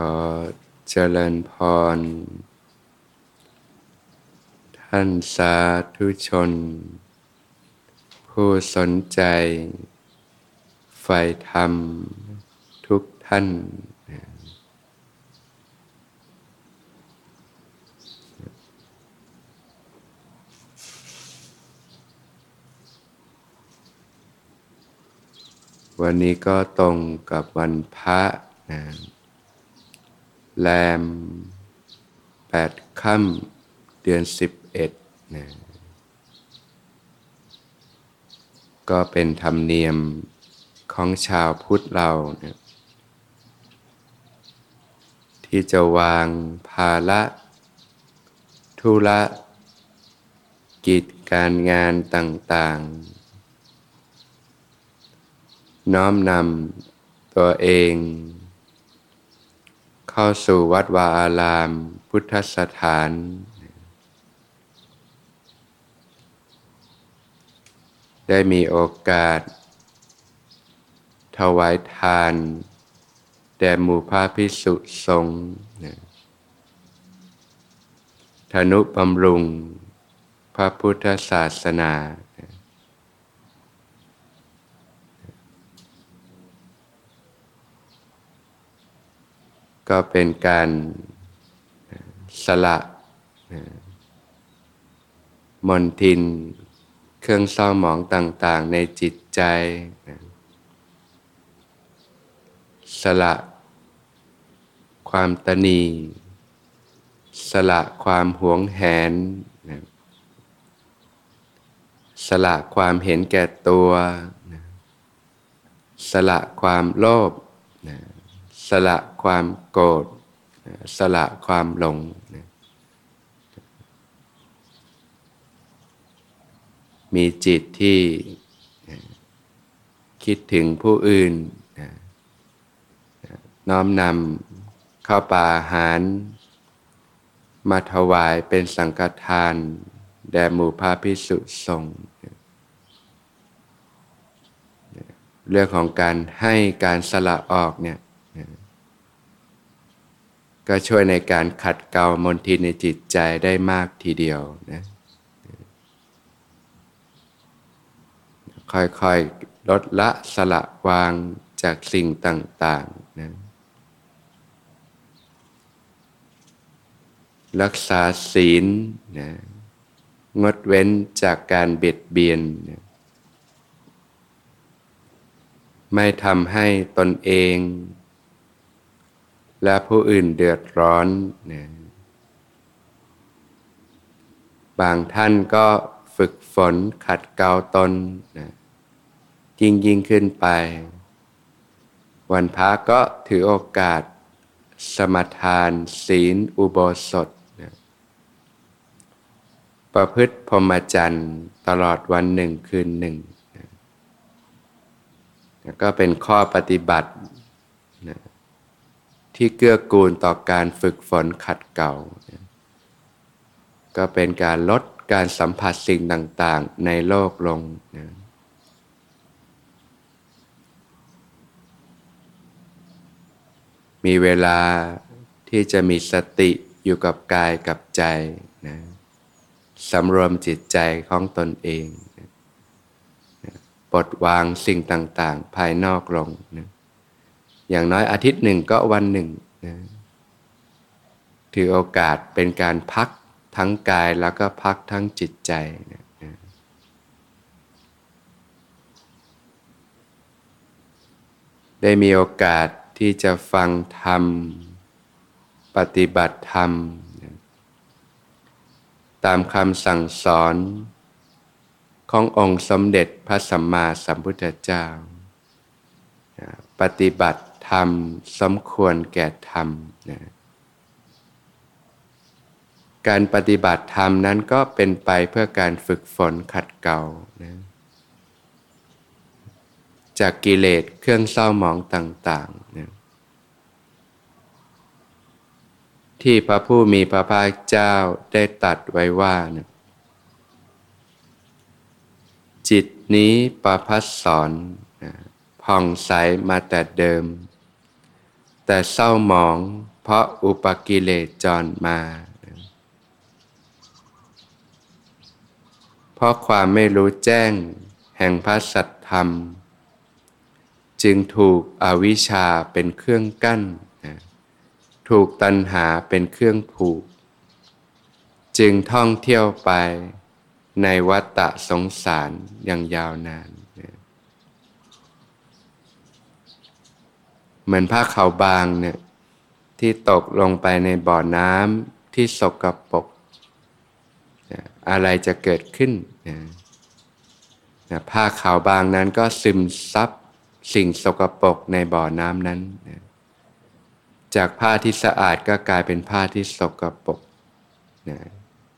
ขอเจริญพร ท่านสาธุชน ผู้สนใจใฝ่ธรรมทุกท่าน วันนี้ก็ตรงกับวันพระนะ แรมแปดค่ำเดือนสิบเอ็ดนะก็เป็นธรรมเนียมของชาวพุทธเรานี่ยที่จะวางภาระธุระกิจการงานต่าง ๆ น้อมนำตัวเอง เข้าสู่วัดวาอาราม พุทธสถาน ได้มีโอกาส ถวายทาน แด่หมู่พระพิสุสงฆ์ธนุบำรุง พระพุทธศาสนา ก็เป็นการสละมนทิน เครื่องเศร้าหมองต่าง ๆ ในจิตใจ สละความตนี สละความหวงแหน สละความเห็นแก่ตัว สละความโลภ สละความโกรธสละความหลง มีจิตที่คิดถึงผู้อื่น น้อมนำข้าวป่าอาหาร มาถวายเป็นสังฆทาน แด่หมู่พระพิสุสงฆ์เรื่องของการให้การสละออกเนี่ย ก็ช่วยในการขัดเกลามนทินในจิตใจได้มากทีเดียวนะค่อยๆลดละสละวางจากสิ่งต่างๆนะรักษาศีลนะงดเว้นจากการเบียดเบียนนะไม่ทำให้ตนเอง และผู้อื่นเดือดร้อนนะบางท่านก็ฝึกฝนขัดเกลาตนนะยิ่งยิ่งขึ้นไป วันพระก็ถือโอกาสสมทานศีลอุโบสถนะประพฤติพรหมจรรย์ตลอดวันหนึ่งคืนหนึ่งนะก็เป็นข้อปฏิบัตินะ ที่เกื้อกูลต่อการฝึกฝนขัดเก่า ก็เป็นการลดการสัมผัสสิ่งต่างๆในโลกลงนะมีเวลาที่จะมีสติอยู่กับกายกับใจนะสำรวมจิตใจของตนเองนะปลดวางสิ่งต่างๆ ภายนอกลงนะ อย่างน้อยอาทิตย์หนึ่งก็วันหนึ่งนะถือโอกาสเป็นการพักทั้งกายแล้วก็พักทั้งจิตใจนะได้มีโอกาสที่จะฟังธรรม ปฏิบัติธรรม ตามคำสั่งสอนขององค์สมเด็จพระสัมมาสัมพุทธเจ้า ปฏิบัติ ธรรม สมควรแก่ธรรมนะการปฏิบัติธรรมนั้นก็เป็นไปเพื่อการฝึกฝนขัดเกลานะจากกิเลสเครื่องเศร้าหมองต่างๆนะที่พระผู้มีพระภาคเจ้าได้ตัดไว้ว่านะจิตนี้ประพัสสอนนะผ่องใสมาแต่เดิม แต่เศร้าหมอง เพราะอุปกิเลสจรมา เพราะความไม่รู้แจ้งแห่งพระสัทธรรม จึงถูกอวิชชาเป็นเครื่องกั้น ถูกตัณหาเป็นเครื่องผูก จึงท่องเที่ยวไปในวัฏฏะสงสารอย่างยาวนาน เหมือนผ้าขาวบางเนี่ยที่ตกลงไปในบ่อน้ำที่สกปรกอะไรจะเกิดขึ้นนะผ้าขาวบางนั้นก็ซึมซับสิ่งสกปรกในบ่อน้ำนั้นนะจากผ้าที่สะอาดก็กลายเป็นผ้าที่สกปรกนะ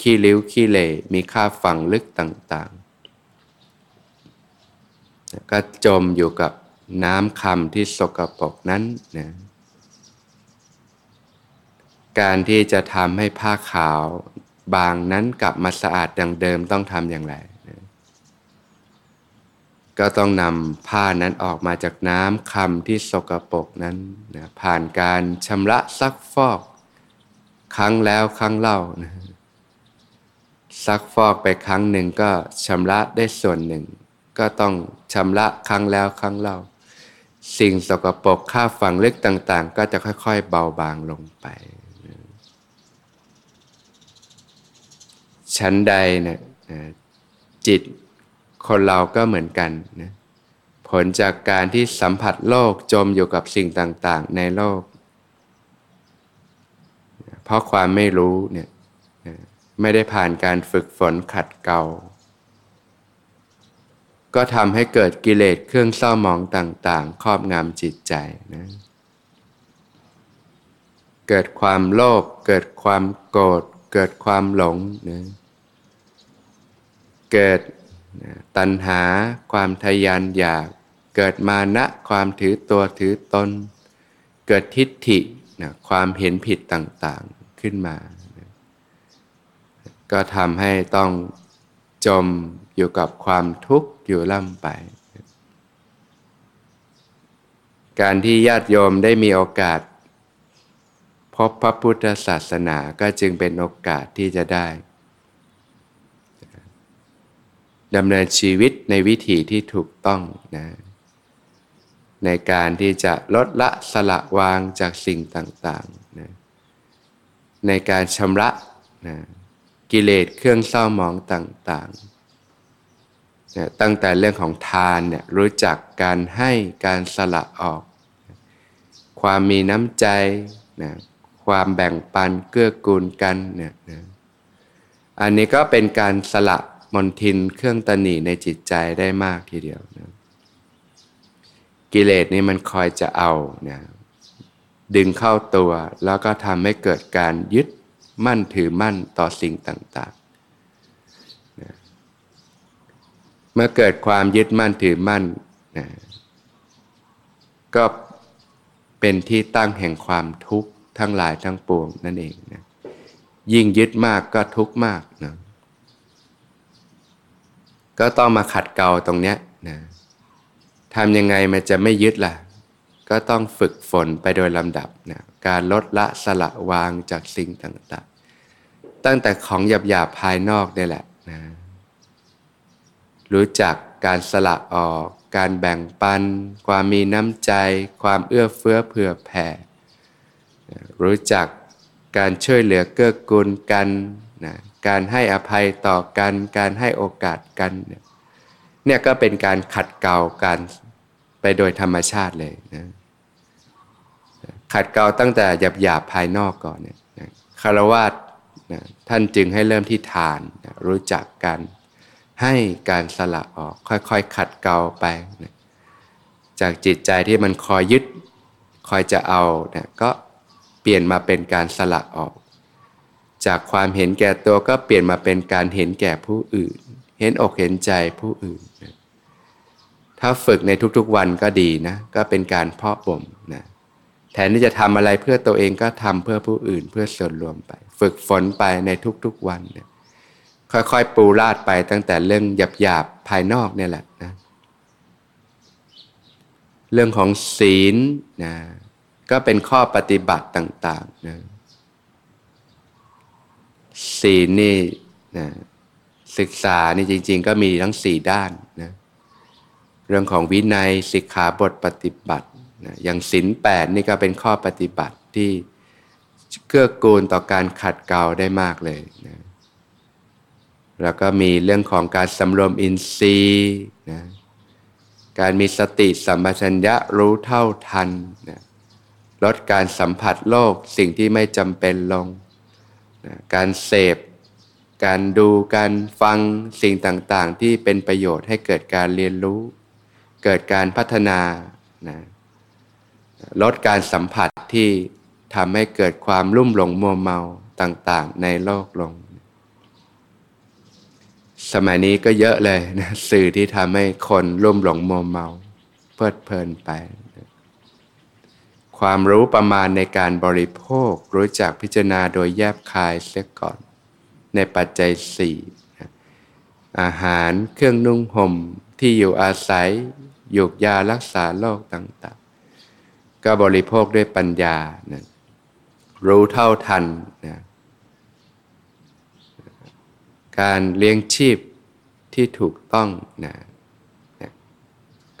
ขี้ริ้วขี้เหร่มีค่าฝังลึกต่างๆ ก็จมอยู่กับ น้ำคำที่สกปรกนั้นนะการที่จะทำให้ผ้าขาวบางนั้นกลับมาสะอาดดังเดิมต้องทำอย่างไรนะก็ต้องนำผ้านั้นออกมาจากน้ำคำที่สกปรกนั้นนะผ่านการชำระซักฟอก ครั้งแล้วครั้งเล่านะซักฟอกไปครั้งหนึ่งก็ชำระได้ส่วนหนึ่ง ก็ต้องชำระครั้งแล้วครั้งเล่า สิ่งสกปรกค่าฝังลึกต่าง ๆ ก็จะค่อย ๆ เบาบางลงไป ชั้นใดเนี่ยจิตคนเราก็เหมือนกันนะผลจากการที่สัมผัสโลกจมอยู่กับสิ่งต่าง ๆ ในโลก เพราะความไม่รู้เนี่ยไม่ได้ผ่านการฝึกฝนขัดเกลา ก็ทำให้เกิดกิเลสเครื่องเศร้าหมองต่าง ๆ ครอบงำจิตใจนะเกิดความโลภเกิดความโกรธเกิดความหลงนะเกิดตัณหาความทยานอยาก เกิดมานะความถือตัวถือตน เกิดทิฏฐินะความเห็นผิดต่างๆขึ้นมานะก็ทำให้ต้องจมอยู่กับความทุกข์อยู่ล่ำไป การที่ญาติโยมได้มีโอกาส พบพระพุทธศาสนาก็จึงเป็นโอกาสที่จะได้ดำเนินชีวิตในวิถีที่ถูกต้องนะในการที่จะลดละสละวางจากสิ่งต่างๆนะในการชำระนะกิเลสเครื่องเศร้าหมองต่างๆ ตั้งแต่เรื่องของทานเนี่ยรู้จักการให้การสละออก ความมีน้ำใจนะความแบ่งปันเกื้อกูลกันเนี่ยนะอันนี้ก็เป็นการสละมนทินเครื่องตนีในจิตใจได้มากทีเดียวนะกิเลสนี่มันคอยจะเอานะดึงเข้าตัวแล้วก็ทำให้เกิดการยึดมั่นถือมั่นต่อสิ่งต่าง เมื่อเกิดความยึดมั่นถือมั่นนะก็เป็นที่ตั้งแห่งความทุกข์ทั้งหลายทั้งปวงนั่นเองนะยิ่งยึดมากก็ทุกข์มากนะก็ต้องมาขัดเกลาตรงเนี้ยนะทำยังไงมันจะไม่ยึดล่ะ ก็ต้องฝึกฝนไปโดยลำดับนะการลดละสละวางจากสิ่งต่างๆ ตั้งแต่ของหยาบๆภายนอกนี่แหละนะ รู้จักการสละออก การแบ่งปัน ความมีน้ำใจ ความเอื้อเฟื้อเผื่อแผ่ รู้จักการช่วยเหลือเกื้อกูลกันนะการให้อภัยต่อกัน การให้โอกาสกันเนี่ยก็เป็นการขัดเกลากันไปโดยธรรมชาติเลยนะขัดเกลาตั้งแต่หยาบหยาบภายนอกก่อนเนี่ยคารวะนะท่านจึงให้เริ่มที่ทานนะรู้จักกัน ให้การสละออกค่อยๆ ขัดเกลาไปนะจากจิตใจที่มันคอยยึดคอยจะเอาเนี่ยก็เปลี่ยนมาเป็นการสละออก จากความเห็นแก่ตัวก็เปลี่ยนมาเป็นการเห็นแก่ผู้อื่น เห็นอกเห็นใจผู้อื่นนะถ้าฝึกในทุกๆวันก็ดีนะก็เป็นการเพาะบ่มนะแทนที่จะทำอะไรเพื่อตัวเองก็ทำเพื่อผู้อื่นเพื่อส่วนรวมไป ฝึกฝนไปในทุกๆวันเนี่ย ค่อยๆปูราดไปตั้งแต่เรื่องหยาบๆภายนอกเนี่ยแหละนะเรื่องของศีลนะก็เป็นข้อปฏิบัติต่างๆนะศีลนี่นะศึกษานี่จริง ๆ ก็มีทั้งสี่ด้านนะเรื่องของวินัยสิกขาบทปฏิบัตินะอย่างศีลแปดนี่ก็เป็นข้อปฏิบัติที่เกื้อกูลต่อการขัดเกลาได้มากเลยนะ แล้วก็มีเรื่องของการสำรวมอินทรีย์นะการมีสติสัมปชัญญะรู้เท่าทันนะลดการสัมผัสโลกสิ่งที่ไม่จำเป็นลงนะการเสพ การดูการฟังสิ่งต่างๆ ที่เป็นประโยชน์ให้เกิดการเรียนรู้ เกิดการพัฒนานะลดการสัมผัสที่ทำให้เกิดความลุ่มหลงมัวเมาต่างๆ ในโลกลง สมัยนี้ก็เยอะเลยนะสื่อที่ทำให้คนลุ่มหลงมัวเมา เพลิดเพลินไป ความรู้ประมาณในการบริโภค รู้จักพิจารณาโดยแยบคายเสียก่อน ในปัจจัยสี่อาหารเครื่องนุ่งห่มที่อยู่อาศัยหยกยารักษาโรคต่างๆ ก็บริโภคด้วยปัญญานะรู้เท่าทันนะ การเลี้ยงชีพที่ถูกต้องนะนะ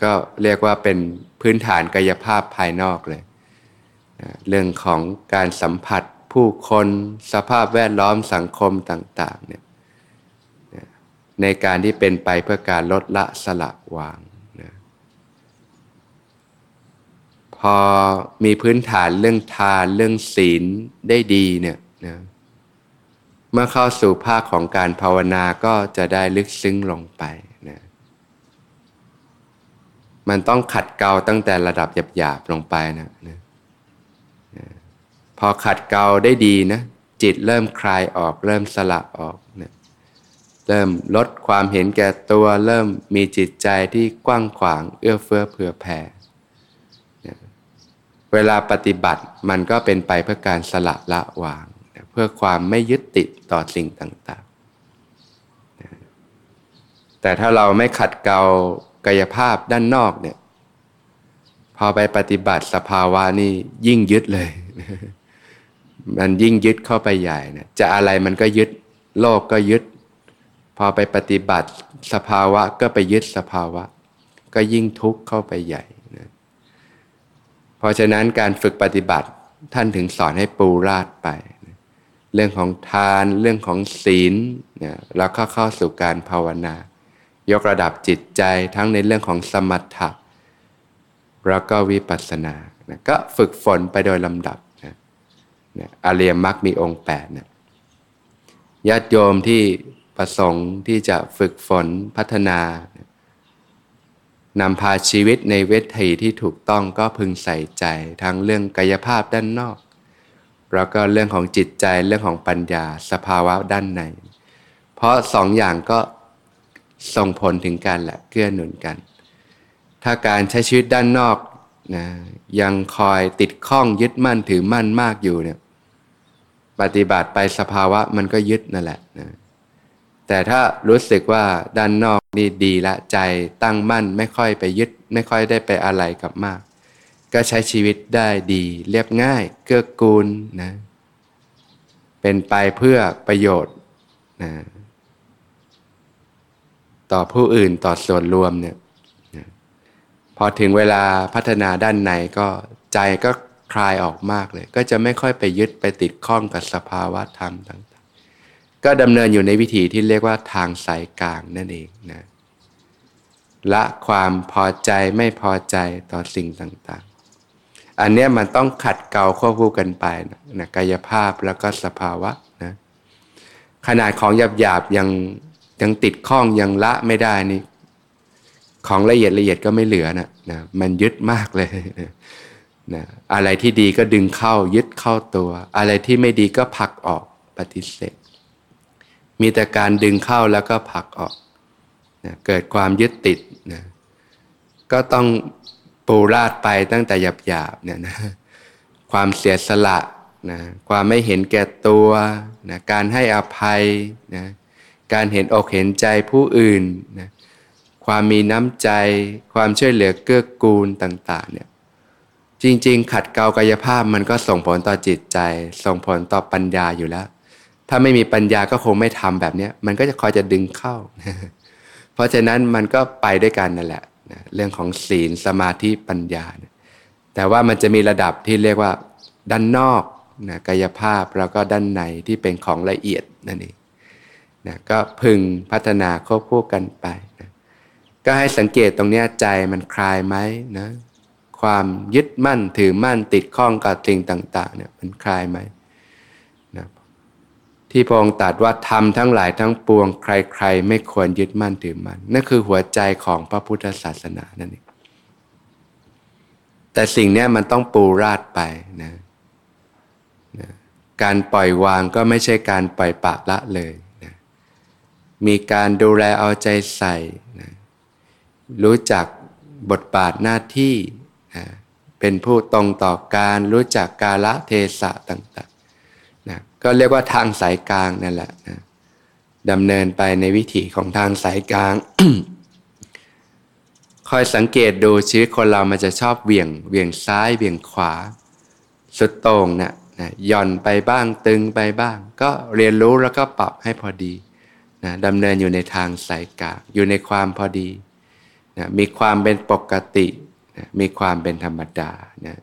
ก็เรียกว่าเป็นพื้นฐานกายภาพภายนอกเลยเรื่องของการสัมผัสผู้คนสภาพแวดล้อมสังคมต่างๆเนี่ยในการที่เป็นไปเพื่อการลดละสละวางนะพอมีพื้นฐานเรื่องทานเรื่องศีลได้ดีเนี่ยนะ เมื่อเข้าสู่ภาคของการภาวนาก็จะได้ลึกซึ้งลงไปนะมันต้องขัดเกลาตั้งแต่ระดับหยาบๆลงไปนะนะพอขัดเกลาได้ดีนะจิตเริ่มคลายออก เริ่มสละออกนะเริ่มลดความเห็นแก่ตัว เริ่มมีจิตใจที่กว้างขวาง เอื้อเฟื้อเผื่อแผ่เวลาปฏิบัติมันก็เป็นไปเพื่อการสละละวาง เพื่อความไม่ยึดติดต่อสิ่งต่างๆ แต่ถ้าเราไม่ขัดเกลากายภาพด้านนอกเนี่ยพอไปปฏิบัติสภาวะนี่ยิ่งยึดเลย มันยิ่งยึดเข้าไปใหญ่นะจะอะไรมันก็ยึดโลกก็ยึด พอไปปฏิบัติสภาวะก็ไปยึดสภาวะ ก็ยิ่งทุกข์เข้าไปใหญ่นะเพราะฉะนั้นการฝึกปฏิบัติท่านถึงสอนให้ปูราดไป เรื่องของทานเรื่องของศีลนะแล้วก็เข้าสู่การภาวนา ยกระดับจิตใจทั้งในเรื่องของสมถะแล้วก็วิปัสสนานะก็ฝึกฝนไปโดยลำดับเนี่ยอริยมรรคมีองค์แปดนี่ยญาติโยมที่ประสงค์ที่จะฝึกฝนพัฒนานำพาชีวิตในเวทีที่ถูกต้องก็พึงใส่ใจทั้งเรื่องกายภาพด้านนอก แล้วก็เรื่องของจิตใจเรื่องของปัญญาสภาวะด้านใน เพราะสองอย่างก็ส่งผลถึงกันแหละเกื้อหนุนกัน ถ้าการใช้ชีวิตด้านนอกนะยังคอยติดข้องยึดมั่นถือมั่นมากอยู่เนี่ยปฏิบัติไปสภาวะมันก็ยึดนั่นแหละนะแต่ถ้ารู้สึกว่าด้านนอกนี่ดีละใจตั้งมั่นไม่ค่อยไปยึด ไม่ค่อยได้ไปอะไรกับมาก ก็ใช้ชีวิตได้ดีเรียบง่ายเกื้อกูลนะเป็นไปเพื่อประโยชน์นะต่อผู้อื่นต่อส่วนรวมเนี่ยพอถึงเวลาพัฒนาด้านในก็ใจก็คลายออกมากเลย ก็จะไม่ค่อยไปยึดไปติดข้องกับสภาวะธรรมต่างๆ ก็ดำเนินอยู่ในวิธีที่เรียกว่าทางสายกลางนั่นเองนะละความพอใจไม่พอใจต่อสิ่งต่างๆ อันนี้มันต้องขัดเกลาควบคู่กันไปนะกายภาพแล้วก็สภาวะนะขนาดของหยาบๆยังยังติดข้องยังละไม่ได้นี่ของละเอียดละเอียดก็ไม่เหลือนะนะมันยึดมากเลยนะอะไรที่ดีก็ดึงเข้ายึดเข้าตัว อะไรที่ไม่ดีก็ผลักออกปฏิเสธ มีแต่การดึงเข้าแล้วก็ผลักออกนะเกิดความยึดติดนะก็ต้อง ปูราดไปตั้งแต่หยาบๆเนี่ยนะความเสียสละนะความไม่เห็นแก่ตัวนะการให้อภัยนะการเห็นอกเห็นใจผู้อื่นนะความมีน้ำใจ ความช่วยเหลือเกื้อกูลต่าง ๆ เนี่ย จริง ๆ ขัดเกลากายภาพมันก็ส่งผลต่อจิตใจ ส่งผลต่อปัญญาอยู่แล้ว ถ้าไม่มีปัญญาก็คงไม่ทำแบบนี้มันก็จะคอยจะดึงเข้า เพราะฉะนั้นมันก็ไปด้วยกันนั่นแหละ เรื่องของศีลสมาธิปัญญาแต่ว่ามันจะมีระดับที่เรียกว่าด้านนอกนะกายภาพแล้วก็ด้านในที่เป็นของละเอียดนั่นเองนะก็พึงพัฒนาควบคู่กันไปนะก็ให้สังเกตตรงนี้ใจมันคลายไหมนะความยึดมั่นถือมั่นติดข้องกับสิ่งต่างๆเนี่ยมันคลายไหม ที่พระองค์ตรัสว่าทำทั้งหลายทั้งปวง ใคร ๆ ไม่ควรยึดมั่นถือมั่นนั่นคือหัวใจของพระพุทธศาสนานั่นเองแต่สิ่งนี้มันต้องปูราดไปนะนะการปล่อยวางก็ไม่ใช่การปล่อยปะละเลยนะมีการดูแลเอาใจใส่นะรู้จักบทบาทหน้าที่นะเป็นผู้ตรงต่อการรู้จักกาละเทศะต่าง ก็เรียกว่าทางสายกลางนั่นแหละนะดำเนินไปในวิถีของทางสายกลาง คอยสังเกตดูชีวิตคนเรามันจะชอบเวี่ยงเวี่ยงซ้ายเวี่ยงขวา สุดโต่งนะนะย่อนไปบ้างตึงไปบ้าง ก็เรียนรู้แล้วก็ปรับให้พอดีนะดำเนินอยู่ในทางสายกลางอยู่ในความพอดีนะมีความเป็นปกตินะมีความเป็นธรรมดานะ